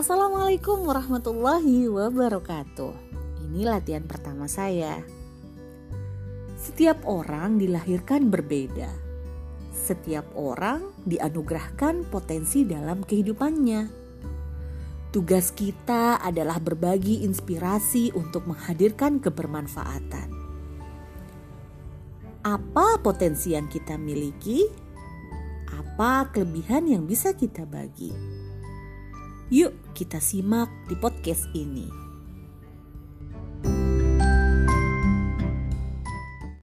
Assalamualaikum warahmatullahi wabarakatuh. Ini latihan pertama saya. Setiap orang dilahirkan berbeda. Setiap orang dianugerahkan potensi dalam kehidupannya. Tugas kita adalah berbagi inspirasi untuk menghadirkan kebermanfaatan. Apa potensi yang kita miliki? Apa kelebihan yang bisa kita bagi? Yuk, kita simak di podcast ini.